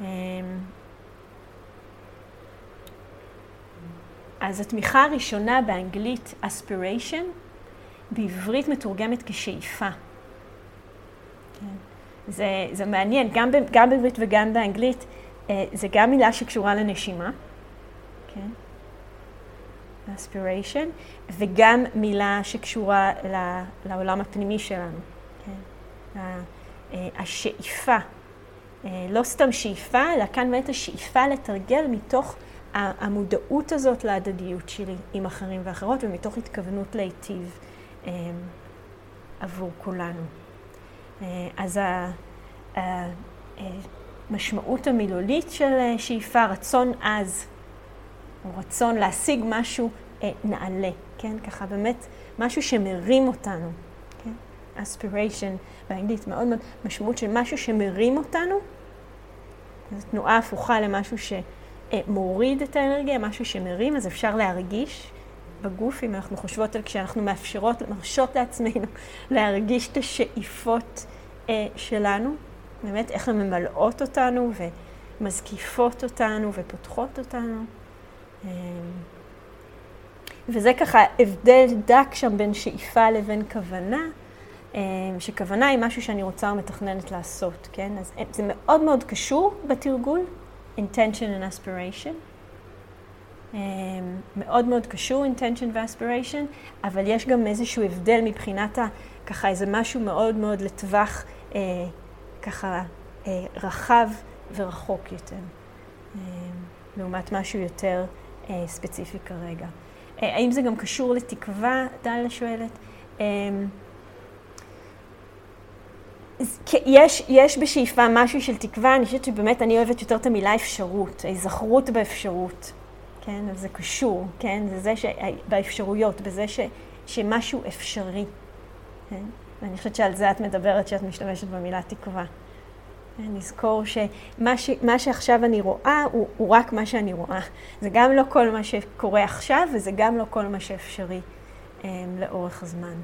אמ, אז התמיכה הראשונה באנגלית aspiration, בעברית מתורגמת כשאיפה. כן. זה, זה מעניין, גם, גם בעברית וגם באנגלית, אה, זה גם מילה שקשורה לנשימה, כן? aspiration, וגם מילה שקשורה לעולם הפנימי שלנו. אה, השאיפה, אה, לא סתם שאיפה, אלא כאן באמת השאיפה לתרגל מתוך המודעות הזאת להדדיות שלי עם אחרים ואחרות, ומתוך התכוונות להיטיב אה, עבור כולנו. אז המשמעות המילולית של שאיפה, רצון עז, או רצון להשיג משהו נעלה, כן? ככה באמת משהו שמרים אותנו. aspiration באנגלית, מאוד מאוד משמעות של משהו שמרים אותנו. זו תנועה הפוכה למשהו שמוריד את האנרגיה, משהו שמרים, אז אפשר להרגיש בגוף, אם אנחנו חושבות על כשאנחנו מאפשרות, מרשות לעצמנו להרגיש את השאיפות אה, שלנו, באמת איך הן ממלאות אותנו ומזקיפות אותנו ופותחות אותנו. אה, וזה ככה הבדל דק שם בין שאיפה לבין כוונה. אה, שכוונה היא משהו שאני רוצה או מתכננת לעשות, כן? אז אה, זה מאוד מאוד קשור בתרגול, intention and aspiration. אה, מאוד מאוד קשור intention ו-aspiration, אבל יש גם איזשהו הבדל מבחינת ה... ככה איזה משהו מאוד מאוד לטווח ככה רחב ורחוק יותר, לעומת משהו יותר ספציפי כרגע. האם זה גם קשור לתקווה? דליה שואלת. יש, יש בשאיפה משהו של תקווה, אני חושבת שבאמת אני אוהבת יותר את המילה אפשרות, ההיזכרות באפשרות, כן? אז זה קשור, כן? זה זה ש... באפשרויות, בזה ש... שמשהו אפשרי, כן? ואני חושבת שעל זה את מדברת, שאת משתמשת במילה תקווה. כן? נזכור שמה ש... שעכשיו אני רואה הוא, הוא רק מה שאני רואה. זה גם לא כל מה שקורה עכשיו, וזה גם לא כל מה שאפשרי um, לאורך הזמן.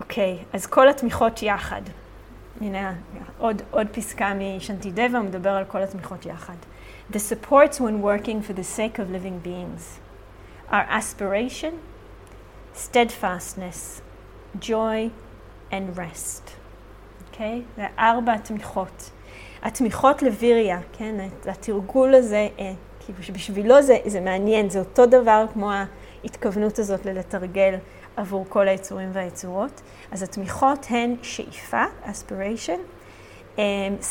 אוקיי, אז כל התמיכות יחד. הנה עוד, עוד פסקה משנטידבה, הוא מדבר על כל התמיכות יחד. The supports when working for the sake of living beings are aspiration, steadfastness, joy and rest. אוקיי? זה ארבע התמיכות. התמיכות לוויריה, כן? התרגול הזה, אה, כאילו שבשבילו זה, זה מעניין, זה אותו דבר כמו ההתכוונות הזאת ללתרגל עבור כל היצורים והיצורות. אז התמיכות הן שאיפה, aspiration, um,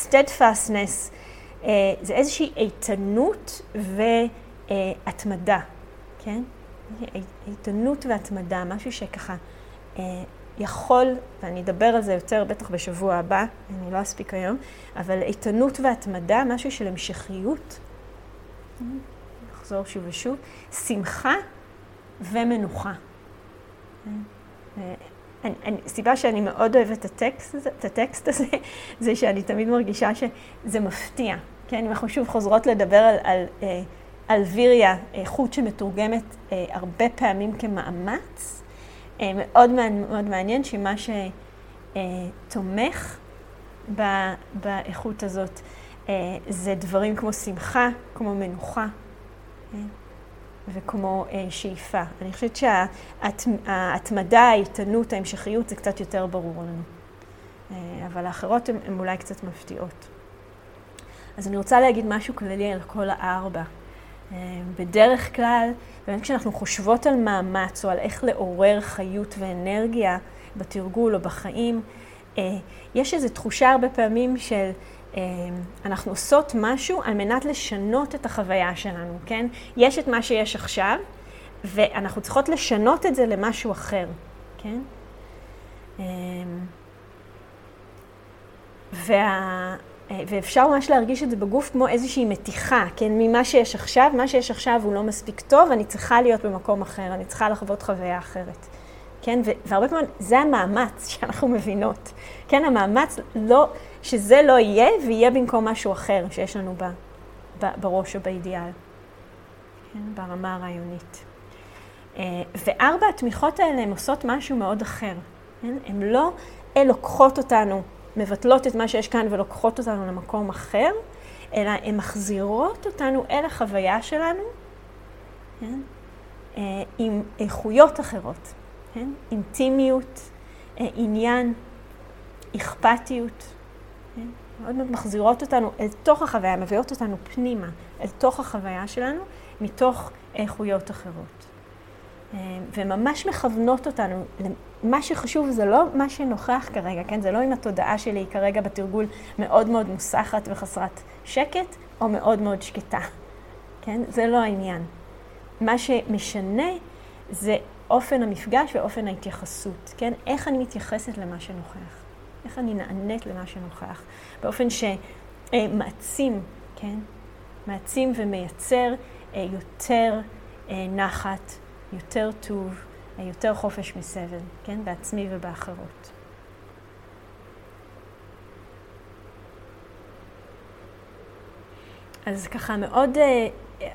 steadfastness, uh, זה איזושהי איתנות והתמדה, כן? איתנות והתמדה, משהו שככה uh, יכול, ואני אדבר על זה יותר בטח בשבוע הבא, אני לא אספיק היום, אבל איתנות והתמדה, משהו של המשכיות, נחזור שוב ושוב, שמחה ומנוחה. הסיבה שאני מאוד אוהבת את הטקסט, את הטקסט הזה, זה שאני תמיד מרגישה שזה מפתיע. כן, אם אנחנו שוב חוזרות לדבר על, על, אה, על ויריה, אה, חוט שמתורגמת אה, הרבה פעמים כמאמץ, מאוד, מאוד מעניין שמה שתומך באיכות הזאת זה דברים כמו שמחה, כמו מנוחה. וכמו אה, שאיפה. אני חושבת שההתמדה, האיתנות, ההמשכיות, זה קצת יותר ברור לנו. אה, אבל האחרות הן אולי קצת מפתיעות. אז אני רוצה להגיד משהו כללי על כל הארבע. אה, בדרך כלל, באמת כשאנחנו חושבות על מאמץ או על איך לעורר חיות ואנרגיה בתרגול או בחיים, יש איזו תחושה הרבה פעמים של אנחנו עושות משהו על מנת לשנות את החוויה שלנו, כן? יש את מה שיש עכשיו, ואנחנו צריכות לשנות את זה למשהו אחר, כן? וה... ואפשר ממש להרגיש את זה בגוף כמו איזושהי מתיחה, כן? ממה שיש עכשיו, מה שיש עכשיו הוא לא מספיק טוב, אני צריכה להיות במקום אחר, אני צריכה לחוות חוויה אחרת. כן? והרבה פעמים זה המאמץ שאנחנו מבינות. כן? המאמץ לא, שזה לא יהיה ויהיה במקום משהו אחר שיש לנו ב, ב, בראש או באידיאל. כן? ברמה הרעיונית. אה, וארבע התמיכות האלה הן עושות משהו מאוד אחר. כן? הן לא לוקחות אותנו מבטלות את מה שיש כאן ולוקחות אותנו למקום אחר, אלא הן מחזירות אותנו אל החוויה שלנו, כן? אה, עם איכויות אחרות, כן? אינטימיות, אה, עניין, אכפתיות. כן? מאוד מאוד מחזירות אותנו אל תוך החוויה, מביאות אותנו פנימה, אל תוך החוויה שלנו, מתוך איכויות אחרות. אה, וממש מכוונות אותנו מה שחשוב זה לא מה שנוכח כרגע, כן? זה לא אם התודעה שלי היא כרגע בתרגול מאוד מאוד מוסחת וחסרת שקט, או מאוד מאוד שקטה, כן? זה לא העניין. מה שמשנה זה אופן המפגש ואופן ההתייחסות, כן? איך אני מתייחסת למה שנוכח, איך אני נענית למה שנוכח, באופן שמעצים, כן? מעצים ומייצר אה, יותר אה, נחת, יותר טוב. יותר חופש מסבל, כן? בעצמי ובאחרות. אז ככה מאוד, אה,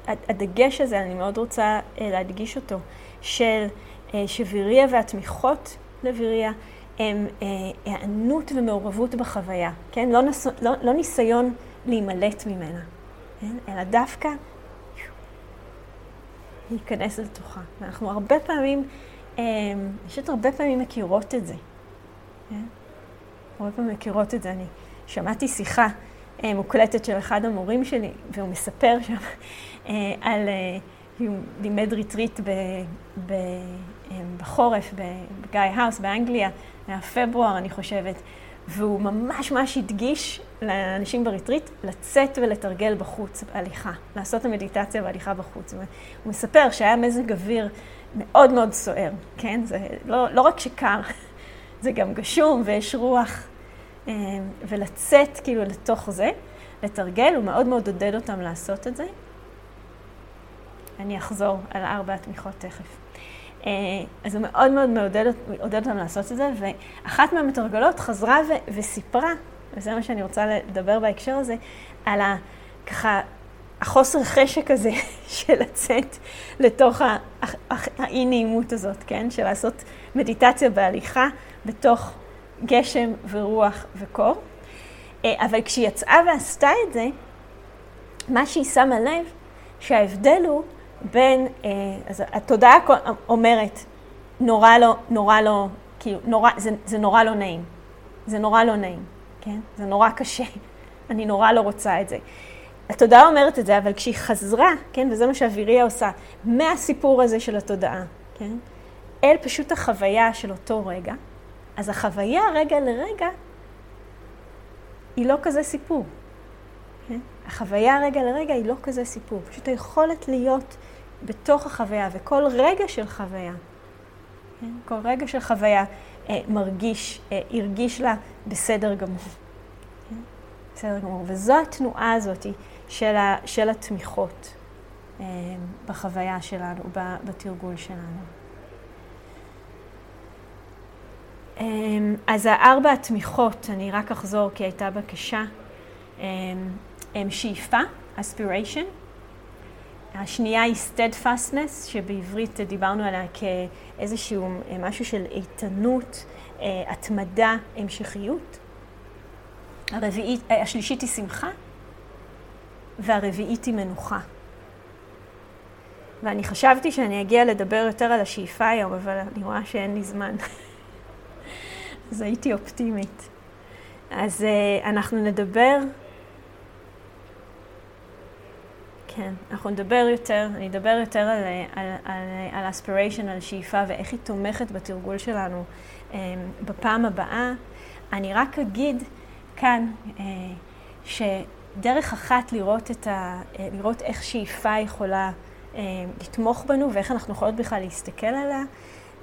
הדגש הזה, אני מאוד רוצה אה, להדגיש אותו, של אה, שוויריה והתמיכות לוויריה הם היענות ומעורבות בחוויה, כן? לא, נס, לא, לא ניסיון להימלט ממנה, כן? אלא דווקא להיכנס לתוכה. ואנחנו הרבה פעמים פשוט אמ, הרבה פעמים מכירות את זה. כן? הרבה פעמים מכירות את זה. אני שמעתי שיחה אה, מוקלטת של אחד המורים שלי, והוא מספר שם אה, על, אה, הוא לימד ריטריט בחורף ב Gaia House באנגליה, היה פברואר אני חושבת, והוא ממש ממש הדגיש לאנשים בריטריט לצאת ולתרגל בחוץ בהליכה, לעשות המדיטציה בהליכה בחוץ. הוא מספר שהיה מזג אוויר מאוד מאוד סוער, כן? זה לא, לא רק שקר, זה גם גשום ויש רוח. אה, ולצאת כאילו לתוך זה, לתרגל, הוא מאוד מאוד עודד אותם לעשות את זה. אני אחזור על ארבע התמיכות תכף. אה, אז הוא מאוד מאוד מעודד, מעודד אותם לעשות את זה, ואחת מהמתרגלות חזרה ו- וסיפרה, וזה מה שאני רוצה לדבר בהקשר הזה, על ה... ככה החוסר חשק הזה של לצאת לתוך האי נעימות הזאת, כן? של לעשות מדיטציה בהליכה בתוך גשם ורוח וקור. אה, אבל כשהיא יצאה ועשתה את זה, מה שהיא שמה לב, שההבדל הוא בין, אה, אז התודעה אומרת, נורא לא, נורא לא, כאילו, נורא, זה, זה נורא לא נעים. זה נורא לא נעים, כן? זה נורא קשה. אני נורא לא רוצה את זה. התודעה אומרת את זה, אבל כשהיא חזרה, כן, וזה מה שאוויריה עושה, מהסיפור הזה של התודעה, כן, אל פשוט החוויה של אותו רגע, אז החוויה רגע לרגע היא לא כזה סיפור. כן? החוויה רגע לרגע היא לא כזה סיפור. פשוט היכולת להיות בתוך החוויה, וכל רגע של חוויה, כן? כל רגע של חוויה אה, מרגיש, אה, הרגיש לה בסדר גמור. כן? בסדר גמור. וזו התנועה הזאת של, ה, של התמיכות אה, בחוויה שלנו, בתרגול שלנו. אה, אז הארבע התמיכות, אני רק אחזור כי הייתה בקשה, אה, הם שאיפה, aspiration. השנייה היא steadfastness, שבעברית דיברנו עליה כאיזשהו משהו של איתנות, התמדה, המשכיות. הרביעית, השלישית היא שמחה, והרביעית היא מנוחה. ואני חשבתי שאני אגיע לדבר יותר על השאיפה היום, אבל אני רואה שאין לי זמן. אז הייתי אופטימית. אז uh, אנחנו נדבר, כן, אנחנו נדבר יותר, אני אדבר יותר על, על, על, על אספיריישן, על שאיפה ואיך היא תומכת בתרגול שלנו um, בפעם הבאה. אני רק אגיד כאן אה, שדרך אחת לראות, ה, אה, לראות איך שאיפה יכולה אה, לתמוך בנו ואיך אנחנו יכולות בכלל להסתכל עליה,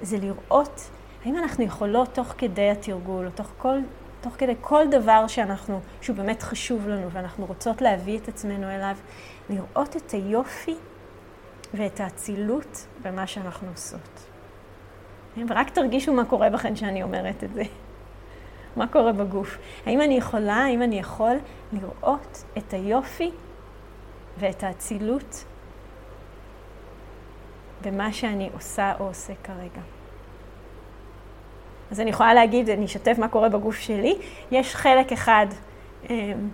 זה לראות האם אנחנו יכולות תוך כדי התרגול, או תוך, כל, תוך כדי כל דבר שאנחנו, שהוא באמת חשוב לנו ואנחנו רוצות להביא את עצמנו אליו, לראות את היופי ואת האצילות במה שאנחנו עושות. ורק תרגישו מה קורה בכן שאני אומרת את זה. מה קורה בגוף? האם אני יכולה, האם אני יכול לראות את היופי ואת האצילות במה שאני עושה או עושה כרגע? אז אני יכולה להגיד, אני אשתף מה קורה בגוף שלי. יש חלק אחד, אמ,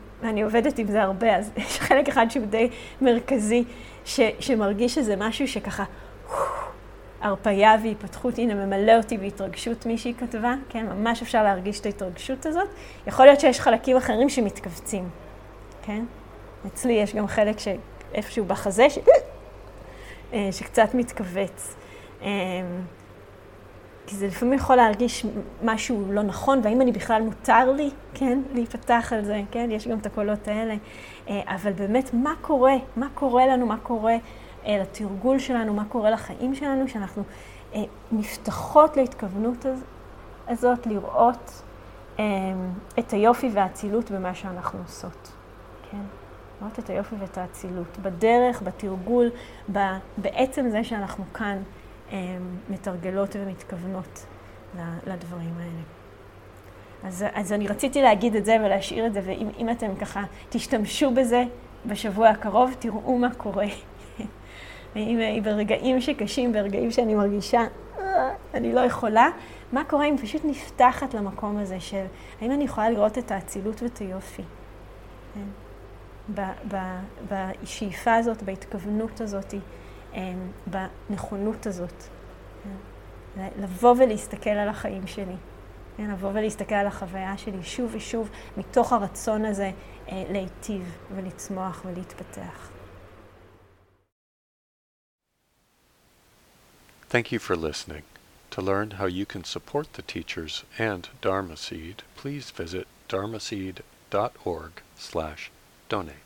עובדת עם זה הרבה, אז יש חלק אחד שהוא די מרכזי, ש, שמרגיש שזה משהו שככה, הרפייה והיפתחות, הנה, ממלא אותי בהתרגשות, מישהי כתבה, כן? ממש אפשר להרגיש את ההתרגשות הזאת. יכול להיות שיש חלקים אחרים שמתכווצים, כן? אצלי יש גם חלק שאיפשהו בחזה, ש... אה, שקצת מתכווץ. אמ, כי זה לפעמים יכול להרגיש משהו לא נכון, והאם אני בכלל מותר לי, כן, להיפתח על זה, כן, יש גם את הקולות האלה. אה, אבל באמת, מה קורה? מה קורה לנו? מה קורה אה, לתרגול שלנו? מה קורה לחיים שלנו? שאנחנו אה, נפתחות להתכוונות הזאת, לראות את היופי והאצילות במה שאנחנו עושות, כן? לראות את היופי ואת האצילות, בדרך, בתרגול, בעצם זה שאנחנו כאן. מתרגלות ומתכוונות לדברים האלה. אז, אז אני רציתי להגיד את זה ולהשאיר את זה, ואם אתם ככה תשתמשו בזה בשבוע הקרוב, תראו מה קורה. אם ברגעים שקשים, ברגעים שאני מרגישה, אה, אני לא יכולה, מה קורה אם פשוט נפתחת למקום הזה של האם אני יכולה לראות את האצילות ואת היופי? כן? בשאיפה הזאת, בהתכוונות הזאת. אמ, בנכונות הזאת. כן? לבוא ולהסתכל על החיים שלי. כן? לבוא ולהסתכל על החוויה שלי שוב ושוב, מתוך הרצון הזה אה, להיטיב ולצמוח ולהתפתח. Thank you for listening. To learn how you can support the teachers and Dharma Seed, please visit dharmaseed.org slash donate.